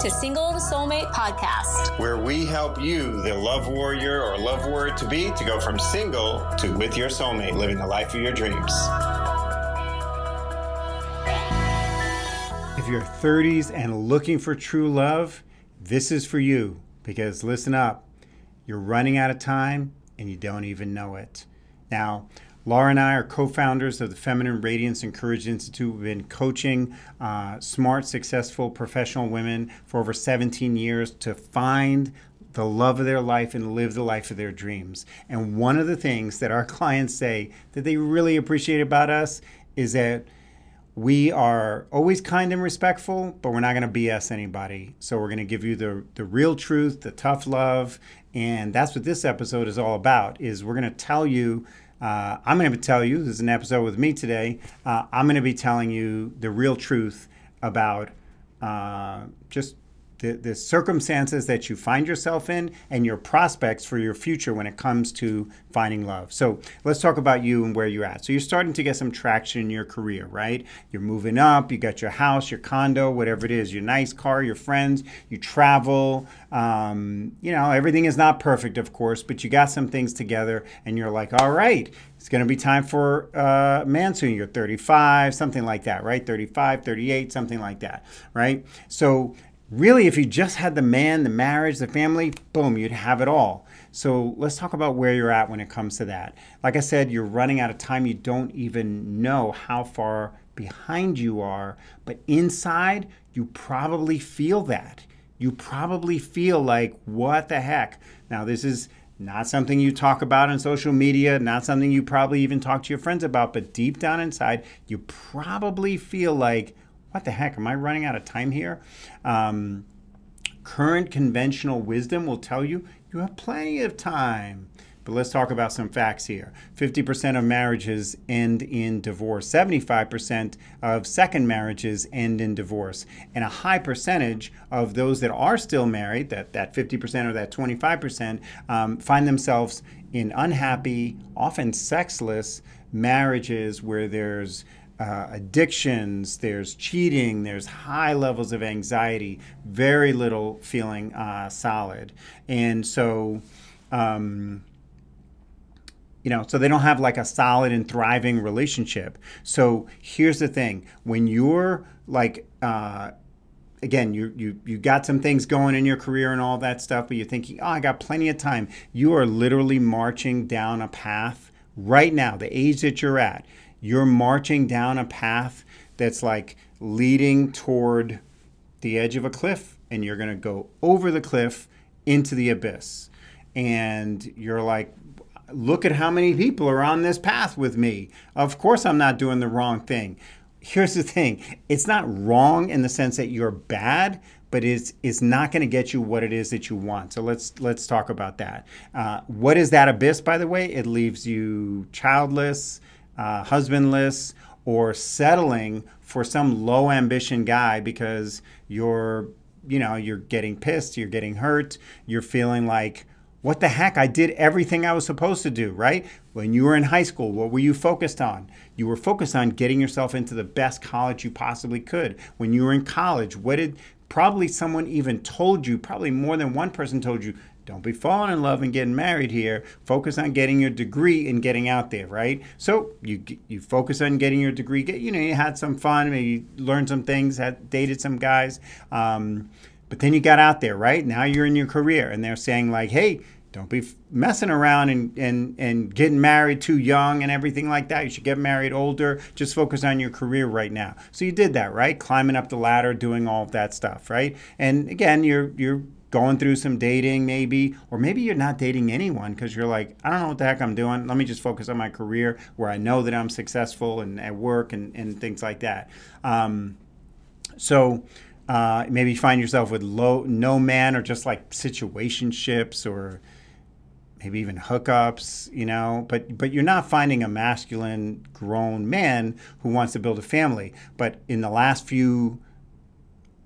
to Single Soulmate podcast, where we help you, the love warrior or love warrior to be, to go from single to with your soulmate, living the life of your dreams. If you're 30s and looking for true love, this is for you because listen up, you're running out of time and you don't even know it. Now, Laura and I are co founders of the Feminine Radiance and Courage Institute. We've been coaching uh, smart, successful professional women for over 17 years to find the love of their life and live the life of their dreams. And one of the things that our clients say that they really appreciate about us is that we are always kind and respectful, but we're not going to BS anybody. So we're going to give you the the real truth, the tough love, and that's what this episode is all about. Is we're going to tell you uh, I'm going to tell you, this is an episode with me today. Uh, I'm going to be telling you the real truth about uh, just the, the circumstances that you find yourself in and your prospects for your future when it comes to finding love. So let's talk about you and where you're at. So you're starting to get some traction in your career, right? You're moving up, you got your house, your condo, whatever it is, your nice car, your friends, you travel. Um, you know, everything is not perfect, of course, but you got some things together and you're like, all right, it's going to be time for uh, man soon. You're 35, something like that, right? 35, 38, something like that, right? So really, if you just had the man, the marriage, the family, boom, you'd have it all. So let's talk about where you're at when it comes to that. Like I said, you're running out of time. You don't even know how far behind you are, but inside, you probably feel that. You probably feel like, what the heck? Now, this is not something you talk about on social media, not something you probably even talk to your friends about, but deep down inside, you probably feel like, what the heck? Am I running out of time here? Um, current conventional wisdom will tell you you have plenty of time. But let's talk about some facts here. 50% of marriages end in divorce. 75% of second marriages end in divorce. And a high percentage of those that are still married, that, that 50% or that 25%, um, find themselves in unhappy, often sexless marriages where there's uh, addictions, there's cheating, there's high levels of anxiety, very little feeling uh, solid. And so, um, you know, so they don't have like a solid and thriving relationship. So here's the thing when you're like, uh, again, you, you, you got some things going in your career and all that stuff, but you're thinking, oh, I got plenty of time. You are literally marching down a path right now, the age that you're at you're marching down a path that's like leading toward the edge of a cliff and you're going to go over the cliff into the abyss and you're like look at how many people are on this path with me of course i'm not doing the wrong thing here's the thing it's not wrong in the sense that you're bad but it's, it's not going to get you what it is that you want. So let's let's talk about that. Uh, what is that abyss, by the way? It leaves you childless, uh, husbandless, or settling for some low ambition guy because you're, you know, you're getting pissed, you're getting hurt, you're feeling like, what the heck? I did everything I was supposed to do, right? When you were in high school, what were you focused on? You were focused on getting yourself into the best college you possibly could. When you were in college, what did probably someone even told you, probably more than one person told you, don't be falling in love and getting married here. Focus on getting your degree and getting out there, right? So you you focus on getting your degree. Get you know you had some fun, maybe learned some things, had dated some guys, um, but then you got out there, right? Now you're in your career, and they're saying like, hey. Don't be messing around and, and, and getting married too young and everything like that. You should get married older. Just focus on your career right now. So you did that, right? Climbing up the ladder, doing all of that stuff, right? And again, you're you're going through some dating maybe or maybe you're not dating anyone because you're like i don't know what the heck i'm doing. Let me just focus on my career where i know that i'm successful and at work and, and things like that. Um, so uh, maybe find yourself with low no man or just like situationships or maybe even hookups you know? But but you're not finding a masculine grown man who wants to build a family. But in the last few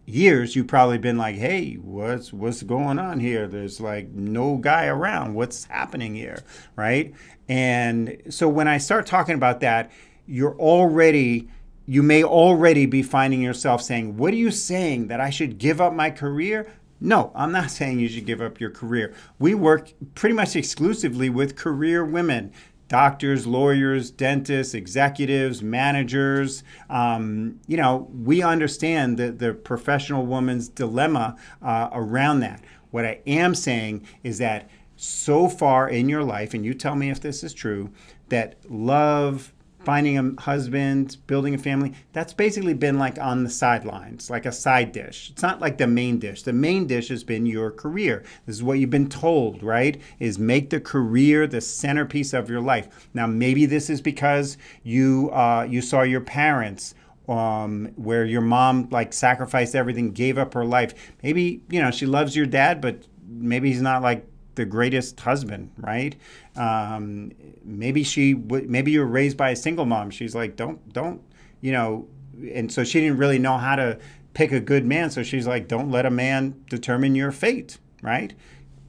years you've probably been like hey what's what's going on here there's like no guy around what's happening here right and so when i start talking about that you're already you may already be finding yourself saying, What are you saying? That I should give up my career? No, I'm not saying you should give up your career. We work pretty much exclusively with career women doctors, lawyers, dentists, executives, managers. Um, you know, we understand the, the professional woman's dilemma uh, around that. What I am saying is that so far in your life, and you tell me if this is true, that love, finding a husband, building a family, that's basically been like on the sidelines, like a side dish. It's not like the main dish. The main dish has been your career. This is what you've been told, right? Is make the career the centerpiece of your life. Now, maybe this is because you uh, you saw your parents um, where your mom like sacrificed everything, gave up her life. Maybe you know she loves your dad, but maybe he's not like the greatest husband, right? Um, maybe she, maybe you were raised by a single mom. She's like, don't, don't, you know, and so she didn't really know how to pick a good man. So she's like, don't let a man determine your fate, right?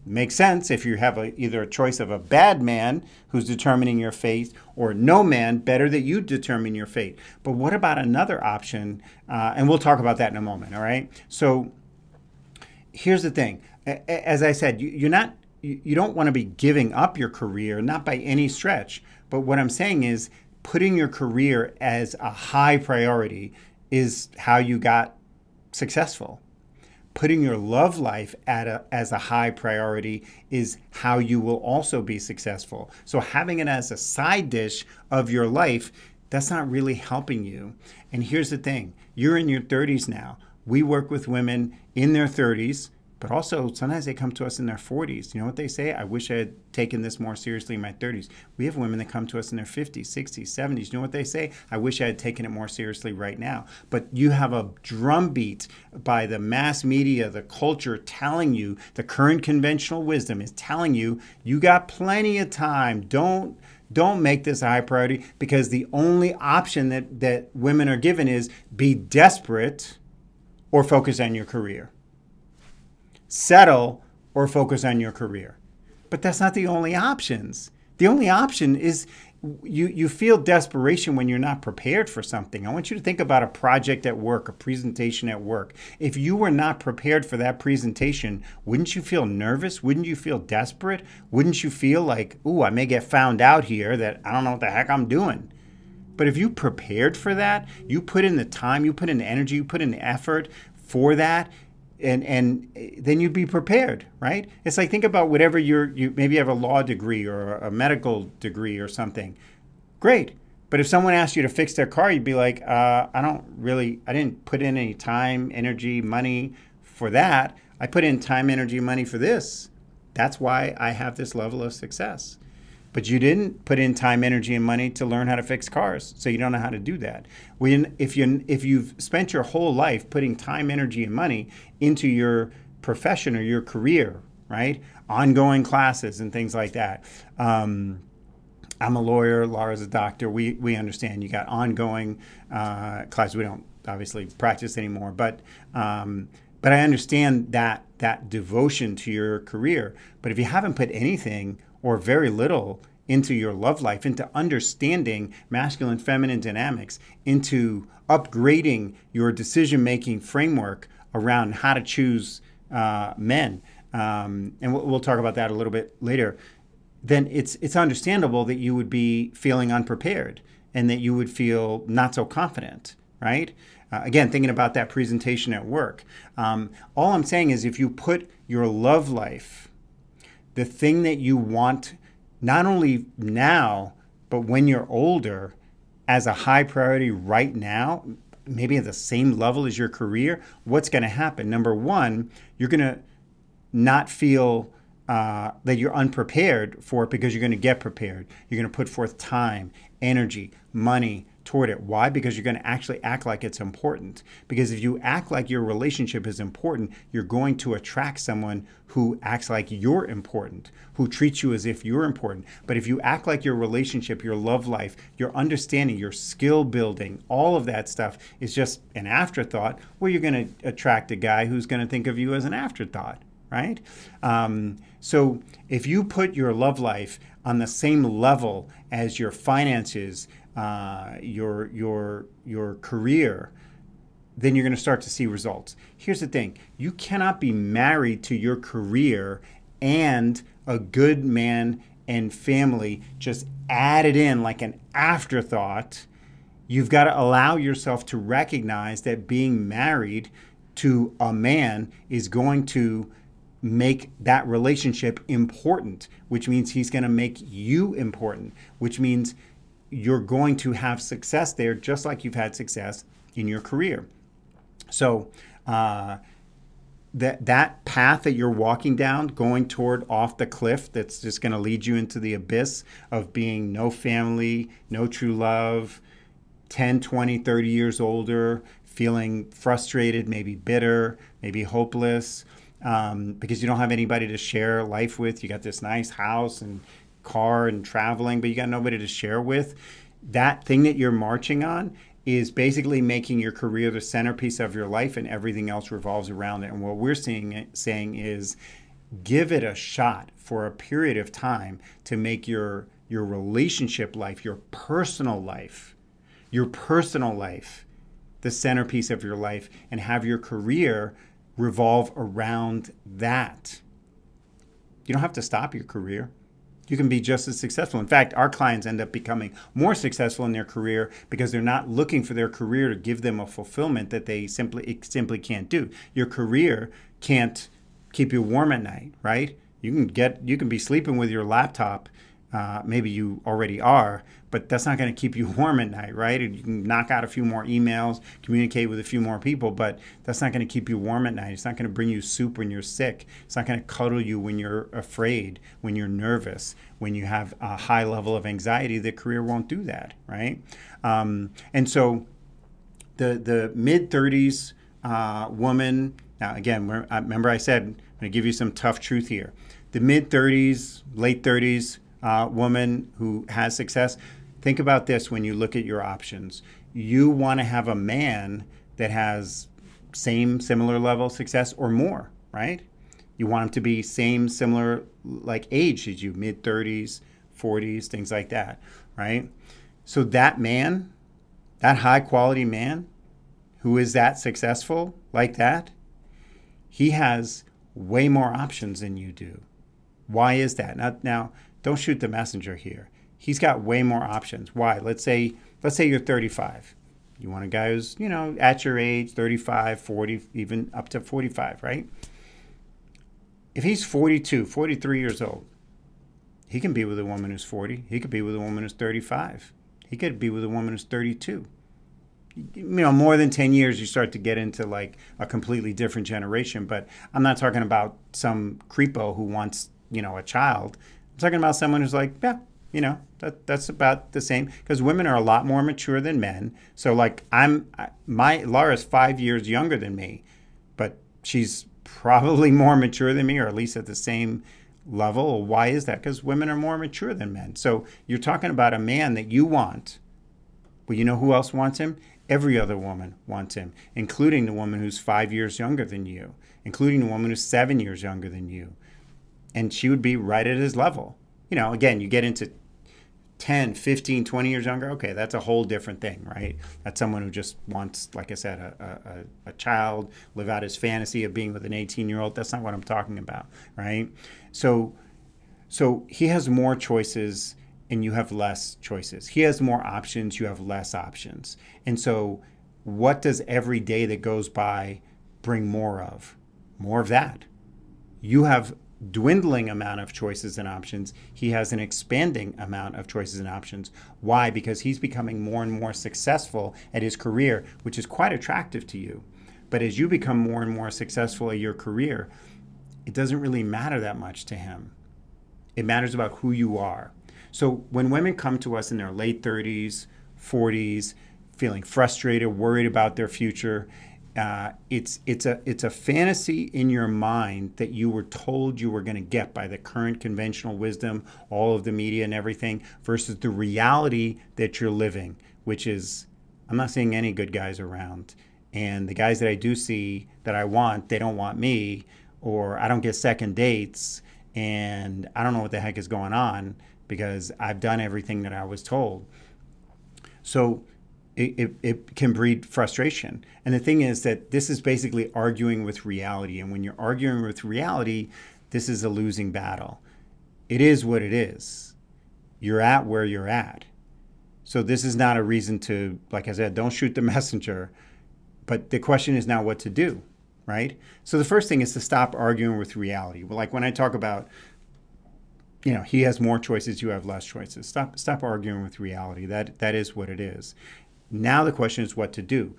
Makes sense if you have a, either a choice of a bad man who's determining your fate or no man, better that you determine your fate. But what about another option? Uh, and we'll talk about that in a moment, all right? So here's the thing. As I said, you're not you don't want to be giving up your career, not by any stretch. But what I'm saying is putting your career as a high priority is how you got successful. Putting your love life at a, as a high priority is how you will also be successful. So having it as a side dish of your life, that's not really helping you. And here's the thing you're in your 30s now. We work with women in their 30s but also, sometimes they come to us in their 40s. You know what they say? I wish I had taken this more seriously in my 30s. We have women that come to us in their 50s, 60s, 70s. You know what they say? I wish I had taken it more seriously right now. But you have a drumbeat by the mass media, the culture telling you, the current conventional wisdom is telling you, you got plenty of time. Don't don't make this a high priority because the only option that, that women are given is be desperate or focus on your career settle, or focus on your career. But that's not the only options. The only option is you, you feel desperation when you're not prepared for something. I want you to think about a project at work, a presentation at work. If you were not prepared for that presentation, wouldn't you feel nervous? Wouldn't you feel desperate? Wouldn't you feel like, ooh, I may get found out here that I don't know what the heck I'm doing? But if you prepared for that, you put in the time, you put in the energy, you put in the effort for that, and and then you'd be prepared, right? It's like think about whatever you're you maybe have a law degree or a medical degree or something. Great. But if someone asked you to fix their car, you'd be like, uh, I don't really, I didn't put in any time, energy, money for that. I put in time, energy, money for this. That's why I have this level of success but you didn't put in time, energy, and money to learn how to fix cars, so you don't know how to do that. When if you if you've spent your whole life putting time, energy, and money into your profession or your career, right? Ongoing classes and things like that. Um, I'm a lawyer. Laura's a doctor. We we understand you got ongoing uh, classes. We don't obviously practice anymore, but um, but I understand that that devotion to your career. But if you haven't put anything or very little into your love life, into understanding masculine feminine dynamics, into upgrading your decision making framework around how to choose uh, men. Um, and we'll, we'll talk about that a little bit later. Then it's it's understandable that you would be feeling unprepared and that you would feel not so confident, right? Uh, again, thinking about that presentation at work. Um, all I'm saying is if you put your love life the thing that you want, not only now, but when you're older, as a high priority right now, maybe at the same level as your career, what's going to happen? Number one, you're going to not feel uh, that you're unprepared for it because you're going to get prepared. You're going to put forth time, energy, money, toward it. Why? Because you're going to actually act like it's important. Because if you act like your relationship is important, you're going to attract someone who acts like you're important, who treats you as if you're important. But if you act like your relationship, your love life, your understanding, your skill building, all of that stuff is just an afterthought, well, you're going to attract a guy who's going to think of you as an afterthought, right? Um, so if you put your love life on the same level as your finances, uh, your your your career, then you're going to start to see results. Here's the thing: you cannot be married to your career and a good man and family just added in like an afterthought. You've got to allow yourself to recognize that being married to a man is going to make that relationship important, which means he's going to make you important, which means you're going to have success there just like you've had success in your career. So, uh, that that path that you're walking down going toward off the cliff that's just going to lead you into the abyss of being no family no true love 10 20 30 years older feeling frustrated maybe bitter maybe hopeless um, because you don't have anybody to share life with you got this nice house and car and traveling but you got nobody to share with that thing that you're marching on is basically making your career the centerpiece of your life and everything else revolves around it. And what we're seeing saying is give it a shot for a period of time to make your your relationship life, your personal life, your personal life the centerpiece of your life and have your career revolve around that. You don't have to stop your career you can be just as successful. In fact, our clients end up becoming more successful in their career because they're not looking for their career to give them a fulfillment that they simply simply can't do. Your career can't keep you warm at night, right? You can get you can be sleeping with your laptop uh, maybe you already are, but that's not going to keep you warm at night, right? You can knock out a few more emails, communicate with a few more people, but that's not going to keep you warm at night. It's not going to bring you soup when you're sick. It's not going to cuddle you when you're afraid, when you're nervous, when you have a high level of anxiety. The career won't do that, right? Um, and so the the mid 30s uh, woman. Now again, remember I said I'm going to give you some tough truth here. The mid 30s, late 30s uh, woman who has success, think about this when you look at your options. You want to have a man that has same, similar level of success or more, right? You want him to be same, similar, like age as you, mid 30s, 40s, things like that, right? So that man, that high quality man who is that successful like that, he has way more options than you do. Why is that? Now, now don't shoot the messenger here. He's got way more options. Why? Let's say let's say you're 35. You want a guy who's, you know, at your age, 35, 40, even up to 45, right? If he's 42, 43 years old, he can be with a woman who's 40. He could be with a woman who's 35. He could be with a woman who's 32. You know, more than 10 years, you start to get into like a completely different generation. But I'm not talking about some creepo who wants, you know, a child. I'm talking about someone who's like, yeah, you know, that that's about the same because women are a lot more mature than men. So like I'm my Laura's 5 years younger than me, but she's probably more mature than me or at least at the same level. Why is that? Cuz women are more mature than men. So you're talking about a man that you want. But you know who else wants him? Every other woman wants him, including the woman who's 5 years younger than you, including the woman who's 7 years younger than you and she would be right at his level. You know, again, you get into 10, 15, 20 years younger, okay, that's a whole different thing, right? That's someone who just wants, like I said, a, a, a child, live out his fantasy of being with an 18 year old. That's not what I'm talking about, right? So, so he has more choices and you have less choices. He has more options, you have less options. And so, what does every day that goes by bring more of? More of that. You have dwindling amount of choices and options. He has an expanding amount of choices and options. Why? Because he's becoming more and more successful at his career, which is quite attractive to you. But as you become more and more successful at your career, it doesn't really matter that much to him. It matters about who you are. So when women come to us in their late 30s, 40s, feeling frustrated, worried about their future, uh, it's it's a it's a fantasy in your mind that you were told you were going to get by the current conventional wisdom, all of the media and everything, versus the reality that you're living, which is I'm not seeing any good guys around, and the guys that I do see that I want, they don't want me, or I don't get second dates, and I don't know what the heck is going on because I've done everything that I was told. So it, it, it, can breed frustration. And the thing is that this is basically arguing with reality. And when you're arguing with reality, this is a losing battle. It is what it is. You're at where you're at. So this is not a reason to, like I said, don't shoot the messenger. But the question is now what to do, right? So the first thing is to stop arguing with reality. Like when I talk about you know he has more choices you have less choices stop stop arguing with reality that that is what it is now the question is what to do.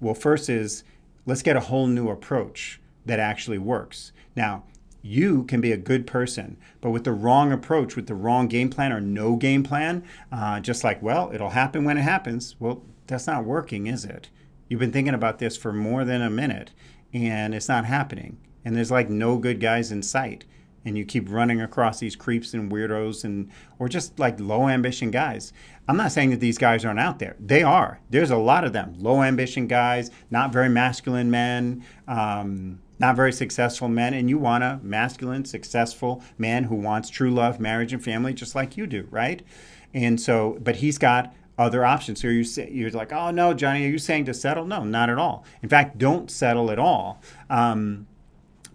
Well, first is let's get a whole new approach that actually works. Now, you can be a good person, but with the wrong approach, with the wrong game plan or no game plan, uh, just like, well, it'll happen when it happens. Well, that's not working, is it? You've been thinking about this for more than a minute and it's not happening. And there's like no good guys in sight and you keep running across these creeps and weirdos and or just like low ambition guys. I'm not saying that these guys aren't out there. They are. There's a lot of them. Low ambition guys, not very masculine men, um, not very successful men, and you want a masculine, successful man who wants true love, marriage, and family, just like you do, right? And so, but he's got other options. So you say, you're like, oh no, Johnny, are you saying to settle? No, not at all. In fact, don't settle at all. Um,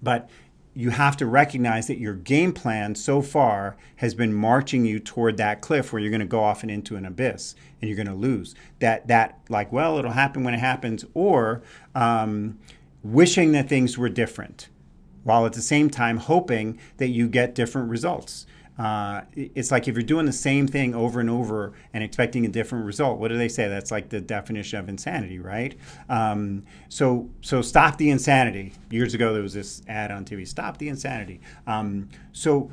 but you have to recognize that your game plan so far has been marching you toward that cliff where you're going to go off and into an abyss and you're going to lose. That that like well it'll happen when it happens, or um, wishing that things were different, while at the same time hoping that you get different results. Uh, it's like if you're doing the same thing over and over and expecting a different result. What do they say? That's like the definition of insanity, right? Um, so, so stop the insanity. Years ago, there was this ad on TV: "Stop the insanity." Um, so,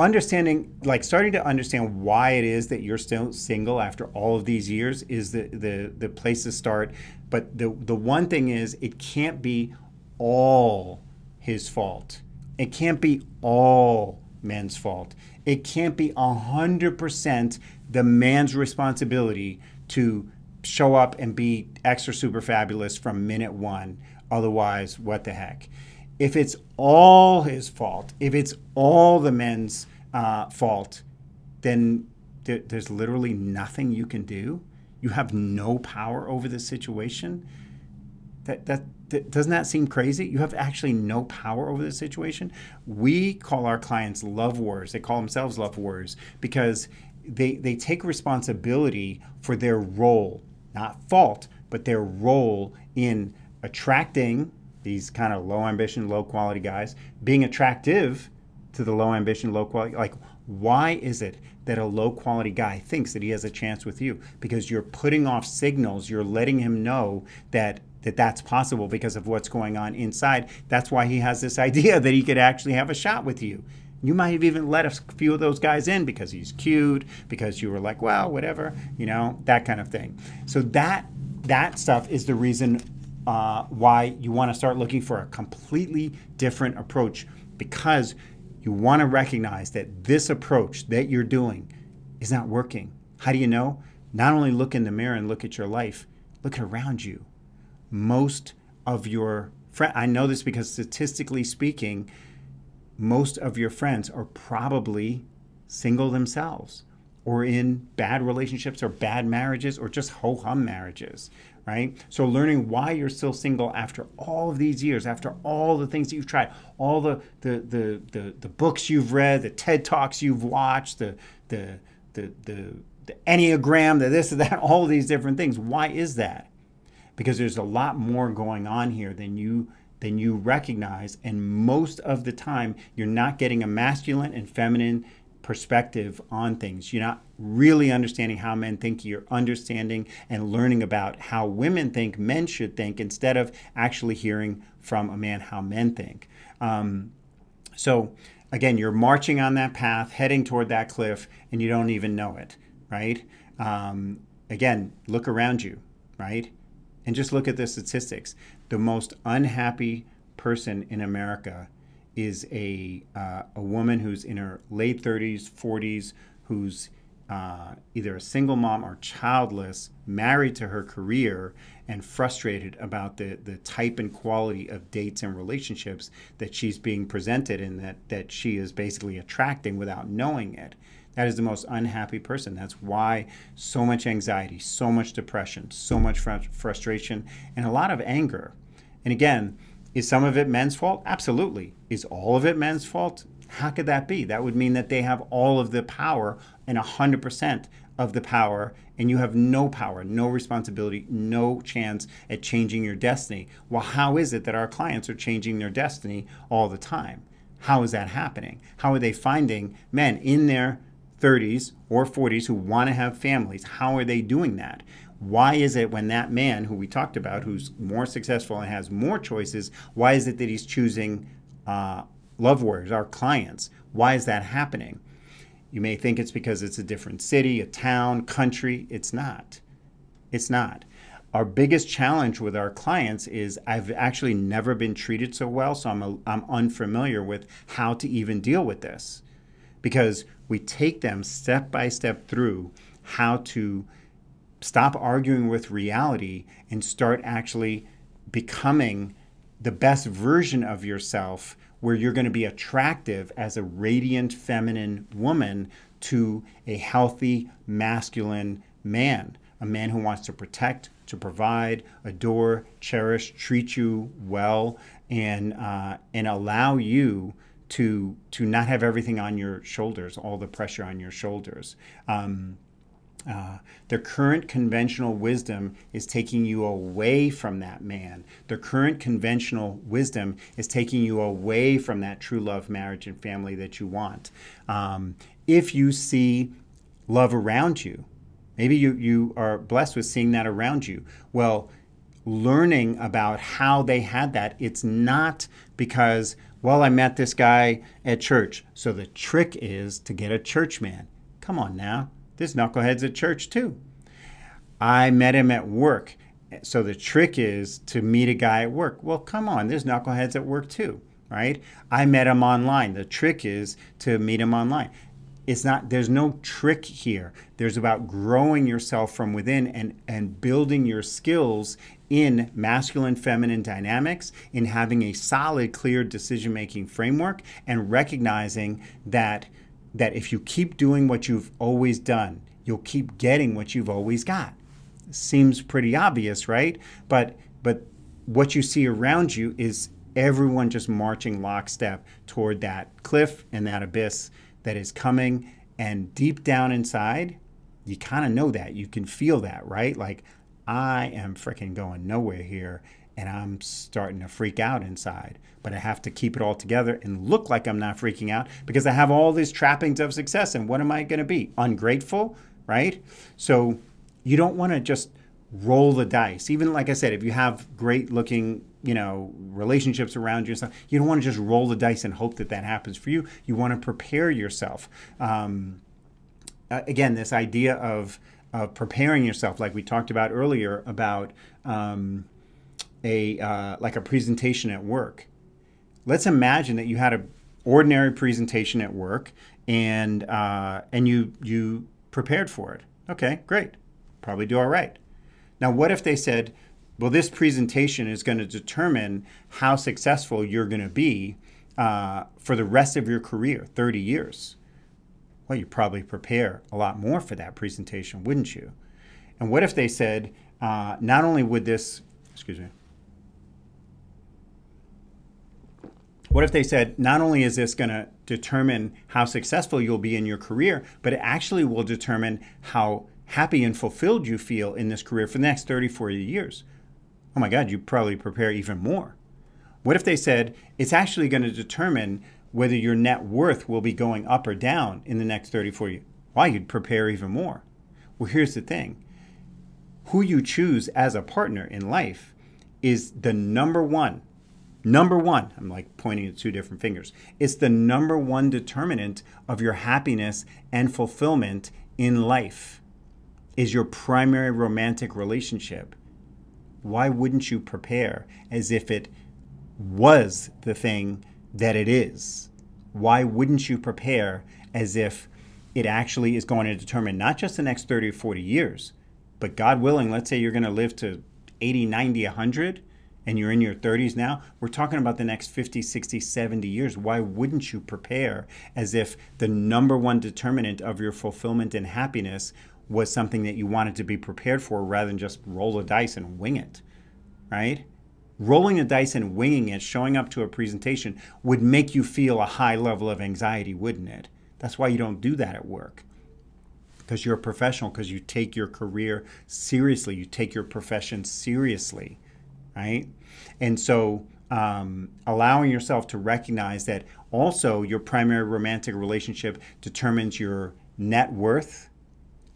understanding, like starting to understand why it is that you're still single after all of these years, is the the the place to start. But the the one thing is, it can't be all his fault. It can't be all man's fault. It can't be 100% the man's responsibility to show up and be extra super fabulous from minute one. Otherwise, what the heck? If it's all his fault, if it's all the men's uh, fault, then th- there's literally nothing you can do. You have no power over the situation. That, that doesn't that seem crazy? You have actually no power over the situation. We call our clients love wars. They call themselves love wars because they they take responsibility for their role, not fault, but their role in attracting these kind of low ambition, low quality guys, being attractive to the low ambition, low quality. Like, why is it that a low quality guy thinks that he has a chance with you? Because you're putting off signals, you're letting him know that that that's possible because of what's going on inside. That's why he has this idea that he could actually have a shot with you. You might have even let a few of those guys in because he's cute, because you were like, well, whatever, you know, that kind of thing. So that that stuff is the reason uh, why you want to start looking for a completely different approach because you want to recognize that this approach that you're doing is not working. How do you know? Not only look in the mirror and look at your life, look around you most of your friends, I know this because statistically speaking, most of your friends are probably single themselves or in bad relationships or bad marriages or just ho hum marriages, right? So, learning why you're still single after all of these years, after all the things that you've tried, all the, the, the, the, the books you've read, the TED Talks you've watched, the, the, the, the, the Enneagram, the this, and that, all these different things. Why is that? Because there's a lot more going on here than you than you recognize. And most of the time you're not getting a masculine and feminine perspective on things. You're not really understanding how men think. You're understanding and learning about how women think men should think instead of actually hearing from a man how men think. Um, so again you're marching on that path heading toward that cliff and you don't even know it right? Um, again look around you right and just look at the statistics. The most unhappy person in America is a, uh, a woman who's in her late 30s, 40s, who's uh, either a single mom or childless, married to her career, and frustrated about the, the type and quality of dates and relationships that she's being presented and that, that she is basically attracting without knowing it. That is the most unhappy person. That's why so much anxiety, so much depression, so much fr- frustration, and a lot of anger. And again, is some of it men's fault? Absolutely. Is all of it men's fault? How could that be? That would mean that they have all of the power and 100% of the power, and you have no power, no responsibility, no chance at changing your destiny. Well, how is it that our clients are changing their destiny all the time? How is that happening? How are they finding men in their 30s or 40s who want to have families? How are they doing that? Why is it when that man who we talked about, who's more successful and has more choices, why is it that he's choosing uh, love warriors, our clients? Why is that happening? You may think it's because it's a different city, a town, country. It's not. It's not. Our biggest challenge with our clients is I've actually never been treated so well, so I'm, a, I'm unfamiliar with how to even deal with this. Because we take them step by step through how to stop arguing with reality and start actually becoming the best version of yourself where you're going to be attractive as a radiant feminine woman to a healthy masculine man, a man who wants to protect, to provide, adore, cherish, treat you well, and uh, and allow you to to not have everything on your shoulders, all the pressure on your shoulders. Um, uh, the current conventional wisdom is taking you away from that man. The current conventional wisdom is taking you away from that true love, marriage, and family that you want. Um, if you see love around you, maybe you, you are blessed with seeing that around you. Well, learning about how they had that, it's not because, well, I met this guy at church. So the trick is to get a church man. Come on now there's knuckleheads at church too. I met him at work. So the trick is to meet a guy at work. Well, come on, there's knuckleheads at work too, right? I met him online. The trick is to meet him online. It's not there's no trick here. There's about growing yourself from within and and building your skills in masculine feminine dynamics, in having a solid clear decision-making framework and recognizing that that if you keep doing what you've always done, you'll keep getting what you've always got. Seems pretty obvious, right? But but what you see around you is everyone just marching lockstep toward that cliff and that abyss that is coming. And deep down inside, you kind of know that. You can feel that, right? Like, I am freaking going nowhere here and I'm starting to freak out inside. But I have to keep it all together and look like I'm not freaking out because I have all these trappings of success. And what am I going to be? Ungrateful, right? So you don't want to just roll the dice. Even like I said, if you have great looking, you know, relationships around you and stuff, you don't want to just roll the dice and hope that that happens for you. You want to prepare yourself. Um, again, this idea of, of preparing yourself, like we talked about earlier, about um, a uh, like a presentation at work. Let's imagine that you had an ordinary presentation at work and uh, and you you prepared for it. Okay, great, probably do all right. Now, what if they said, well, this presentation is going to determine how successful you're going to be uh, for the rest of your career, 30 years? Well, you probably prepare a lot more for that presentation, wouldn't you? And what if they said, uh, not only would this, excuse me, What if they said, not only is this going to determine how successful you'll be in your career, but it actually will determine how happy and fulfilled you feel in this career for the next 30, 40 years? Oh my God, you probably prepare even more. What if they said, it's actually going to determine whether your net worth will be going up or down in the next 30, 40 years? Why, you'd prepare even more. Well, here's the thing who you choose as a partner in life is the number one Number one, I'm like pointing at two different fingers. It's the number one determinant of your happiness and fulfillment in life is your primary romantic relationship. Why wouldn't you prepare as if it was the thing that it is? Why wouldn't you prepare as if it actually is going to determine not just the next 30 or 40 years, but God willing, let's say you're going to live to 80, 90, 100 and you're in your 30s now, we're talking about the next 50, 60, 70 years. Why wouldn't you prepare as if the number one determinant of your fulfillment and happiness was something that you wanted to be prepared for rather than just roll the dice and wing it, right? Rolling the dice and winging it, showing up to a presentation would make you feel a high level of anxiety, wouldn't it? That's why you don't do that at work because you're a professional, because you take your career seriously, you take your profession seriously right? And so um, allowing yourself to recognize that also your primary romantic relationship determines your net worth.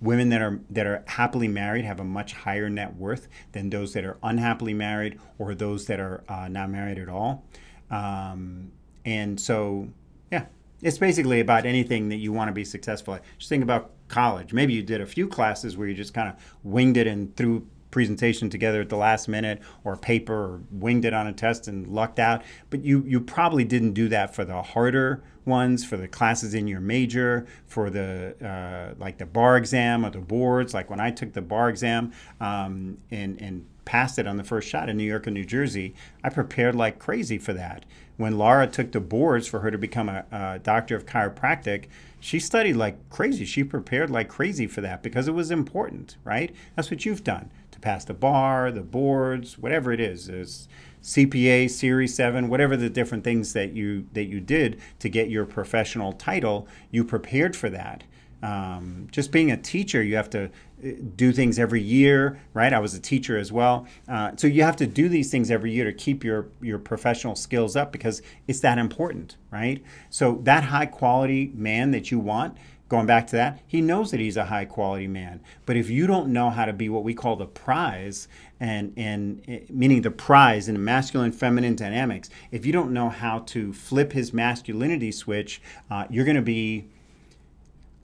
Women that are that are happily married have a much higher net worth than those that are unhappily married or those that are uh, not married at all. Um, and so, yeah, it's basically about anything that you want to be successful at. Just think about college. Maybe you did a few classes where you just kind of winged it and threw presentation together at the last minute or paper or winged it on a test and lucked out. But you, you probably didn't do that for the harder ones, for the classes in your major, for the uh, like the bar exam or the boards. Like when I took the bar exam um, and, and passed it on the first shot in New York and New Jersey, I prepared like crazy for that. When Laura took the boards for her to become a, a doctor of chiropractic, she studied like crazy. She prepared like crazy for that because it was important, right? That's what you've done pass the bar, the boards, whatever it is, is CPA, Series 7, whatever the different things that you that you did to get your professional title, you prepared for that. Um, just being a teacher, you have to uh, do things every year, right? I was a teacher as well, uh, so you have to do these things every year to keep your your professional skills up because it's that important, right? So that high quality man that you want, going back to that, he knows that he's a high quality man. But if you don't know how to be what we call the prize, and and eh, meaning the prize in masculine feminine dynamics, if you don't know how to flip his masculinity switch, uh, you're going to be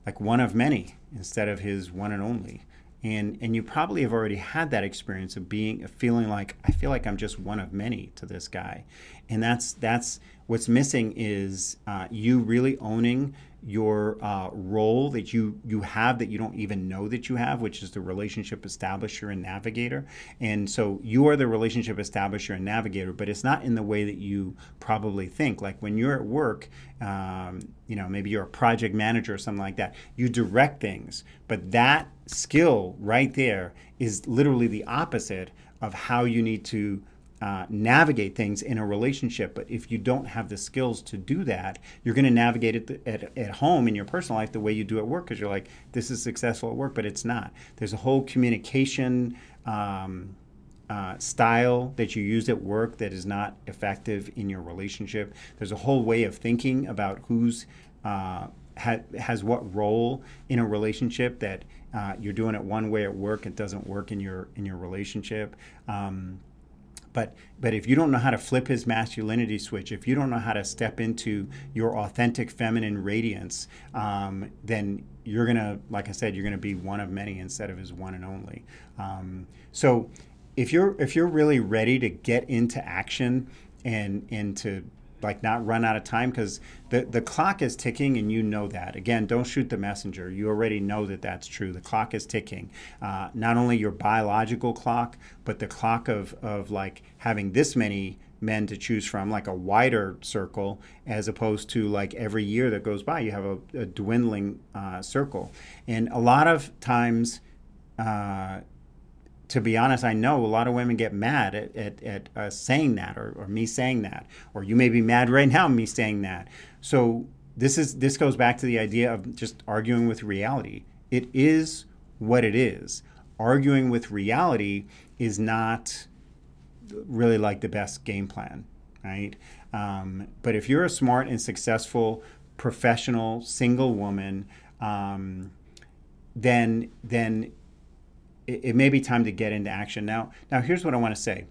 like one of many instead of his one and only. And and you probably have already had that experience of being of feeling like I feel like I'm just one of many to this guy, and that's that's what's missing is uh, you really owning your uh, role that you you have that you don't even know that you have, which is the relationship establisher and navigator. And so you are the relationship establisher and navigator, but it's not in the way that you probably think. Like when you're at work, um, you know, maybe you're a project manager or something like that. You direct things, but that skill right there is literally the opposite of how you need to uh, navigate things in a relationship. But if you don't have the skills to do that, you're going to navigate it at, at home in your personal life the way you do at work because you're like, this is successful at work, but it's not. There's a whole communication um, uh, style that you use at work that is not effective in your relationship. There's a whole way of thinking about who's uh, ha- has what role in a relationship that uh, you're doing it one way at work, it doesn't work in your in your relationship. Um, but but if you don't know how to flip his masculinity switch, if you don't know how to step into your authentic feminine radiance, um, then you're gonna, like I said, you're gonna be one of many instead of his one and only. Um, so if you're if you're really ready to get into action and and to like not run out of time because the, the clock is ticking and you know that. Again don't shoot the messenger. You already know that that's true. The clock is ticking. Uh, not only your biological clock but the clock of, of like having this many men to choose from like a wider circle as opposed to like every year that goes by you have a, a dwindling uh, circle. And a lot of times uh, to be honest, I know a lot of women get mad at, at, at uh, saying that or, or me saying that, or you may be mad right now me saying that. So this is this goes back to the idea of just arguing with reality. It is what it is. Arguing with reality is not really like the best game plan, right? Um, but if you're a smart and successful professional single woman, um, then then it, it, may be time to get into action now. Now, here's what I want to say.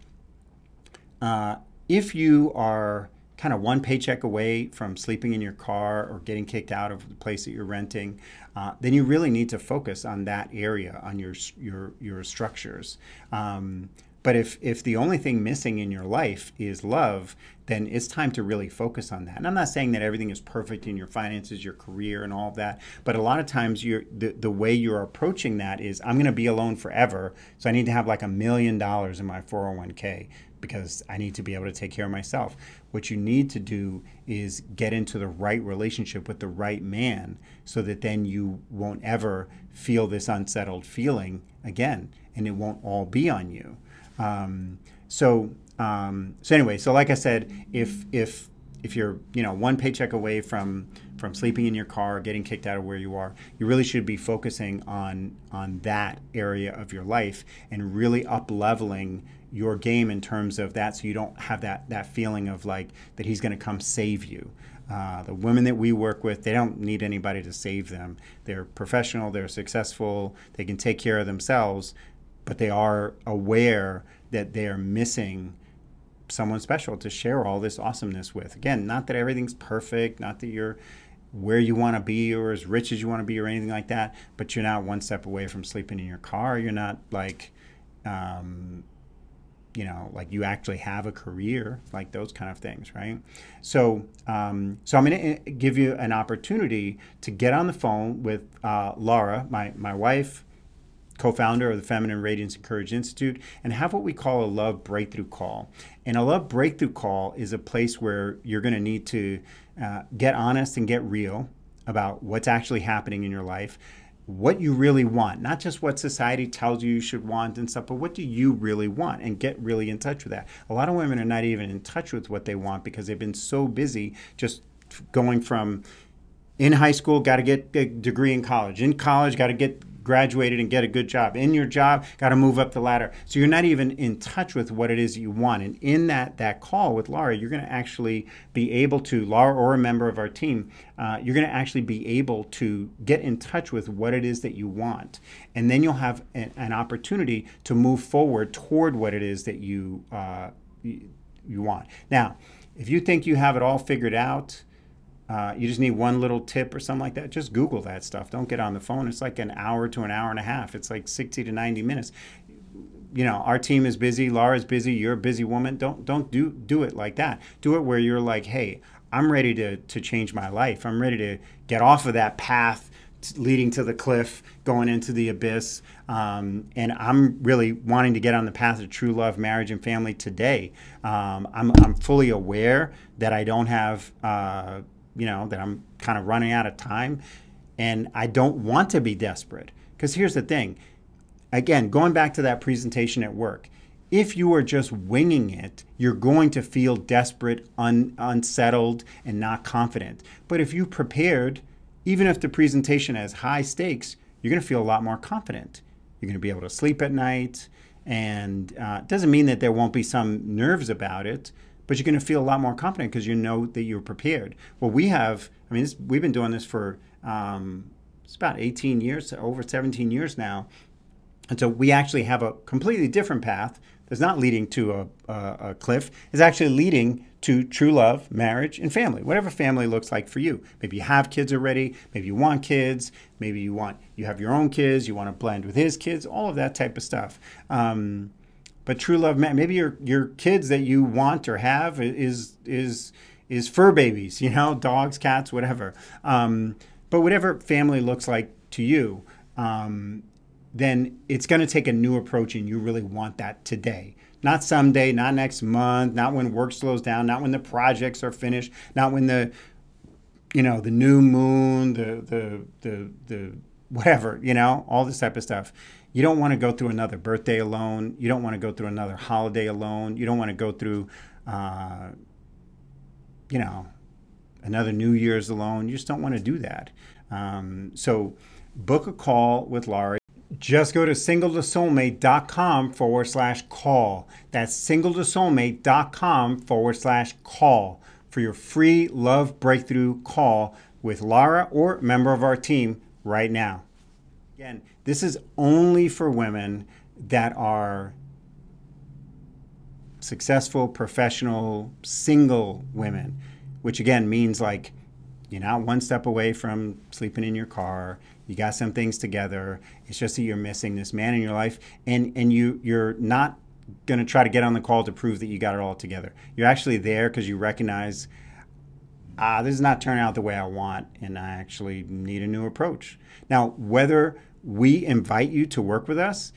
Uh, if you are kind of one paycheck away from sleeping in your car or getting kicked out of the place that you're renting, uh, then you really need to focus on that area, on your your your structures. Um, But if if the only thing missing in your life is love, then it's time to really focus on that. And I'm not saying that everything is perfect in your finances, your career, and all of that. But a lot of times, you're the, the way you're approaching that is, I'm going to be alone forever, so I need to have like a million dollars in my 401k because I need to be able to take care of myself. What you need to do is get into the right relationship with the right man so that then you won't ever feel this unsettled feeling again and it won't all be on you. Um, so um, so anyway, so like I said, if if if you're you know one paycheck away from from sleeping in your car, getting kicked out of where you are, you really should be focusing on on that area of your life and really up leveling your game in terms of that, so you don't have that that feeling of like that he's going to come save you. Uh, the women that we work with, they don't need anybody to save them. They're professional, they're successful, they can take care of themselves, but they are aware that they are missing someone special to share all this awesomeness with. Again, not that everything's perfect, not that you're where you want to be or as rich as you want to be or anything like that, but you're not one step away from sleeping in your car. You're not like, um, you know, like you actually have a career, like those kind of things, right? So, um, so I'm going to give you an opportunity to get on the phone with uh, Laura, my my wife, co-founder of the Feminine Radiance and Courage Institute, and have what we call a love breakthrough call. And a love breakthrough call is a place where you're going to need to uh, get honest and get real about what's actually happening in your life, what you really want, not just what society tells you you should want and stuff, but what do you really want and get really in touch with that. A lot of women are not even in touch with what they want because they've been so busy just going from in high school, got to get a degree in college. In college, got to get graduated and get a good job. In your job, got to move up the ladder. So you're not even in touch with what it is you want. And in that that call with Laura, you're going to actually be able to Laura or a member of our team, uh, you're going to actually be able to get in touch with what it is that you want, and then you'll have an, an opportunity to move forward toward what it is that you uh, you, you want. Now, if you think you have it all figured out uh, you just need one little tip or something like that. Just Google that stuff. Don't get on the phone. It's like an hour to an hour and a half. It's like 60 to 90 minutes. You know, our team is busy. Laura's busy. You're a busy woman. Don't don't do do it like that. Do it where you're like, hey, I'm ready to to change my life. I'm ready to get off of that path leading to the cliff, going into the abyss. Um, and I'm really wanting to get on the path of true love, marriage, and family today. Um, I'm, I'm fully aware that I don't have uh, you know, that I'm kind of running out of time and I don't want to be desperate. Because here's the thing again, going back to that presentation at work, if you are just winging it, you're going to feel desperate, un- unsettled, and not confident. But if you prepared, even if the presentation has high stakes, you're going to feel a lot more confident. You're going to be able to sleep at night. And uh, it doesn't mean that there won't be some nerves about it, but you're going to feel a lot more confident because you know that you're prepared. Well, we have, I mean, this, we've been doing this for um, it's about 18 years, over 17 years now. And so we actually have a completely different path that's not leading to a, a, a cliff, it's actually leading to true love, marriage, and family, whatever family looks like for you. Maybe you have kids already, maybe you want kids, maybe you want you have your own kids, you want to blend with his kids, all of that type of stuff. Um, but true love, maybe your your kids that you want or have is is is fur babies, you know, dogs, cats, whatever. Um, but whatever family looks like to you, um, then it's going to take a new approach, and you really want that today. Not someday, not next month, not when work slows down, not when the projects are finished, not when the you know the new moon, the the the the whatever, you know, all this type of stuff you don't want to go through another birthday alone. You don't want to go through another holiday alone. You don't want to go through, uh, you know, another New Year's alone. You just don't want to do that. Um, so book a call with Laurie. Just go to singletosoulmate.com forward slash call. That's singletosoulmate.com forward slash call for your free love breakthrough call with Laura or member of our team right now. Again, this is only for women that are successful, professional, single women, which again means like you're not one step away from sleeping in your car. You got some things together. It's just that you're missing this man in your life, and and you you're not going to try to get on the call to prove that you got it all together. You're actually there because you recognize, ah, this is not turning out the way I want, and I actually need a new approach. Now, whether we invite you to work with us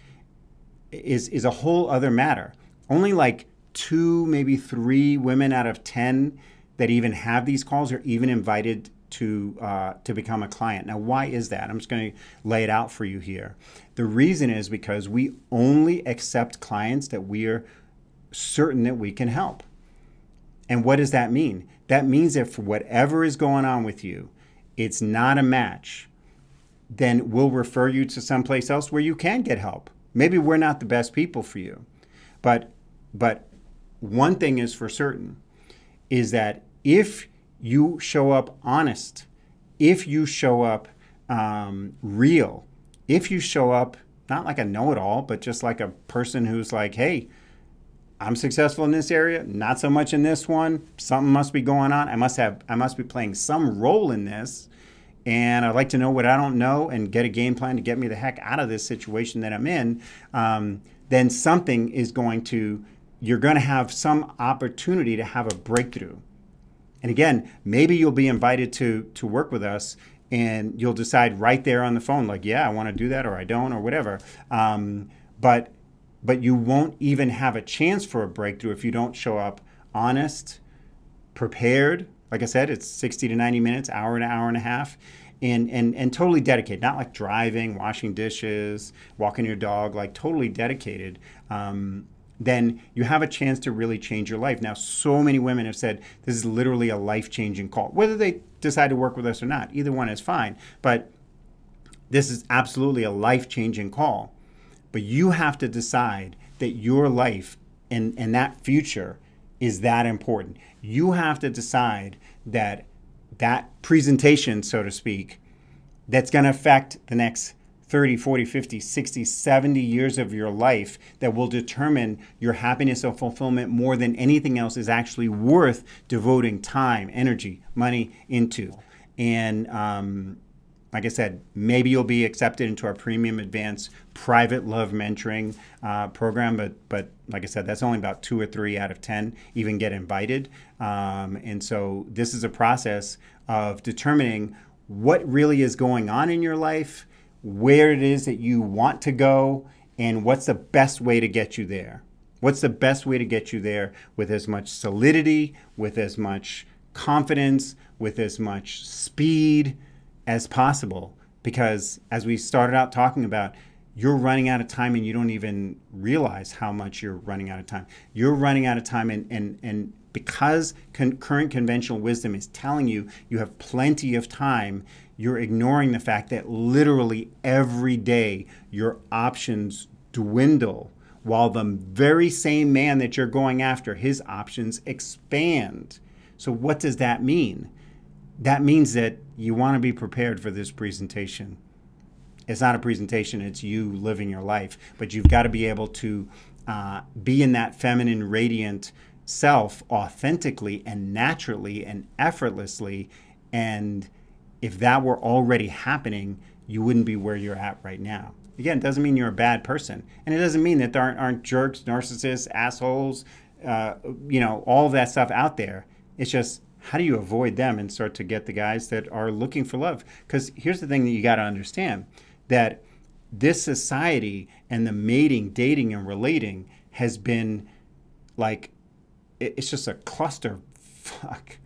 is is a whole other matter. Only like two, maybe three women out of ten that even have these calls are even invited to uh, to become a client. Now, why is that? I'm just going to lay it out for you here. The reason is because we only accept clients that we are certain that we can help. And what does that mean? That means that for whatever is going on with you, it's not a match, then we'll refer you to someplace else where you can get help. Maybe we're not the best people for you. But but one thing is for certain is that if you show up honest, if you show up um, real, if you show up not like a know it all, but just like a person who's like, hey, I'm successful in this area, not so much in this one. Something must be going on. I must have I must be playing some role in this. And I'd like to know what I don't know and get a game plan to get me the heck out of this situation that I'm in. Um, then something is going to you're going to have some opportunity to have a breakthrough. And again, maybe you'll be invited to to work with us and you'll decide right there on the phone, like, yeah, I want to do that or I don't or whatever. Um, but but you won't even have a chance for a breakthrough if you don't show up honest, prepared. Like I said, it's 60 to 90 minutes, hour and hour and a half. And, and, and totally dedicated, not like driving, washing dishes, walking your dog, like totally dedicated. Um, then you have a chance to really change your life. Now, so many women have said this is literally a life changing call, whether they decide to work with us or not. Either one is fine. But this is absolutely a life changing call. But you have to decide that your life and, and that future is that important. You have to decide that that presentation, so to speak, that's going to affect the next 30, 40, 50, 60, 70 years of your life that will determine your happiness or fulfillment more than anything else is actually worth devoting time, energy, money into. And um, like I said, maybe you'll be accepted into our premium advanced private love mentoring uh, program, but but like I said, that's only about two or three out of ten even get invited. Um, and so this is a process of determining what really is going on in your life where it is that you want to go and what's the best way to get you there. What's the best way to get you there with as much solidity, with as much confidence, with as much speed as possible? Because as we started out talking about, you're running out of time and you don't even realize how much you're running out of time. You're running out of time, and, and, and because con- current conventional wisdom is telling you you have plenty of time, you're ignoring the fact that literally every day your options dwindle while the very same man that you're going after, his options expand. So, what does that mean? That means that you want to be prepared for this presentation. It's not a presentation, it's you living your life, but you've got to be able to uh, be in that feminine, radiant self authentically and naturally and effortlessly and if that were already happening, you wouldn't be where you're at right now. Again, it doesn't mean you're a bad person. And it doesn't mean that there aren't, aren't jerks, narcissists, assholes, uh, you know, all that stuff out there. It's just how do you avoid them and start to get the guys that are looking for love? Because here's the thing that you got to understand that this society and the mating, dating, and relating has been like, it's just a cluster fuck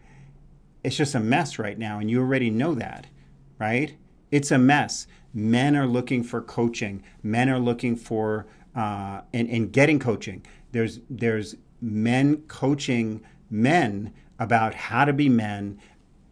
it's just a mess right now, and you already know that, right? It's a mess. Men are looking for coaching. Men are looking for uh, and, and getting coaching. There's there's men coaching men about how to be men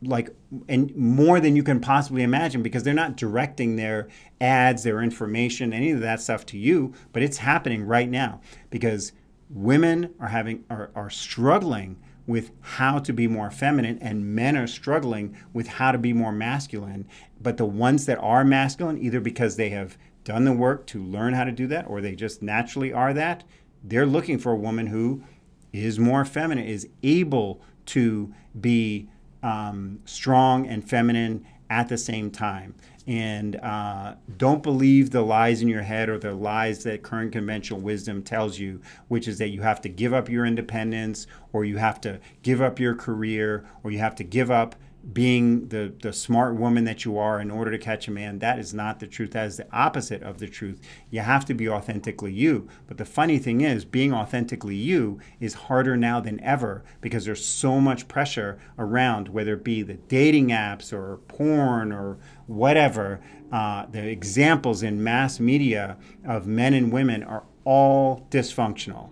like and more than you can possibly imagine because they're not directing their ads their information any of that stuff to you but it's happening right now because women are having are, are struggling with how to be more feminine, and men are struggling with how to be more masculine. But the ones that are masculine, either because they have done the work to learn how to do that or they just naturally are that, they're looking for a woman who is more feminine, is able to be um, strong and feminine at the same time. and uh, don't believe the lies in your head or the lies that current conventional wisdom tells you, which is that you have to give up your independence or you have to give up your career or you have to give up being the, the smart woman that you are in order to catch a man. That is not the truth. That is the opposite of the truth. You have to be authentically you. But the funny thing is, being authentically you is harder now than ever because there's so much pressure around, whether it be the dating apps or porn or whatever. Uh, the examples in mass media of men and women are all dysfunctional.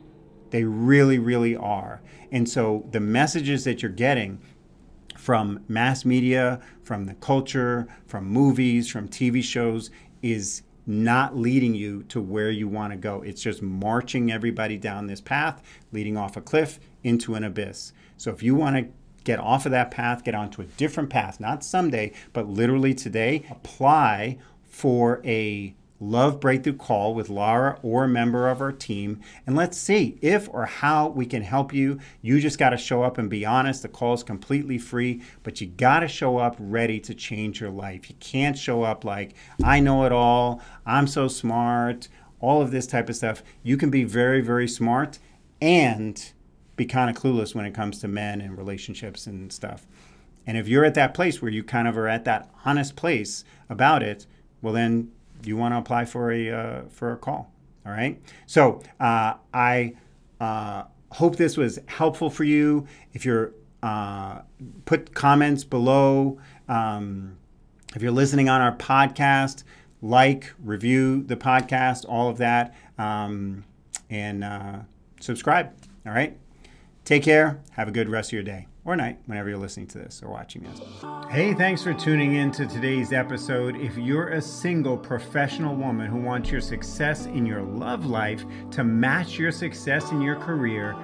They really, really are. And so the messages that you're getting from mass media, from the culture, from movies, from TV shows is not leading you to where you want to go. It's just marching everybody down this path, leading off a cliff into an abyss. So if you want to get off of that path, get onto a different path, not someday, but literally today, apply for a love breakthrough call with Laura or a member of our team, and let's see if or how we can help you. You just got to show up and be honest. The call is completely free, but you got to show up ready to change your life. You can't show up like, I know it all, I'm so smart, all of this type of stuff. You can be very, very smart and be kind of clueless when it comes to men and relationships and stuff. And if you're at that place where you kind of are at that honest place about it, well, then you want to apply for a uh, for a call. All right. So uh, I uh, hope this was helpful for you. If you're uh, put comments below. Um, if you're listening on our podcast, like, review the podcast, all of that, um, and uh, subscribe. All right. Take care. Have a good rest of your day or night whenever you're listening to this or watching this. Hey, thanks for tuning in to today's episode. If you're a single professional woman who wants your success in your love life to match your success in your career,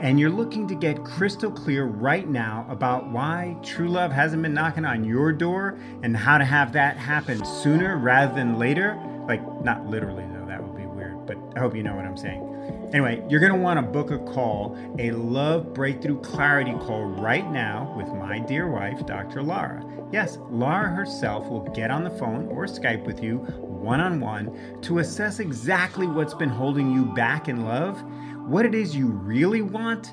and you're looking to get crystal clear right now about why true love hasn't been knocking on your door and how to have that happen sooner rather than later, like not literally though, that would be weird, but I hope you know what I'm saying. Anyway, you're going to want to book a call, a love breakthrough clarity call right now with my dear wife, Dr. Lara. Yes, Lara herself will get on the phone or Skype with you one on one to assess exactly what's been holding you back in love, what it is you really want,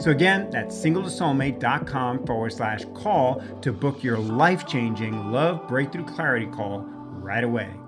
So, again, that's singletosoulmate.com forward slash call to book your life changing love breakthrough clarity call right away.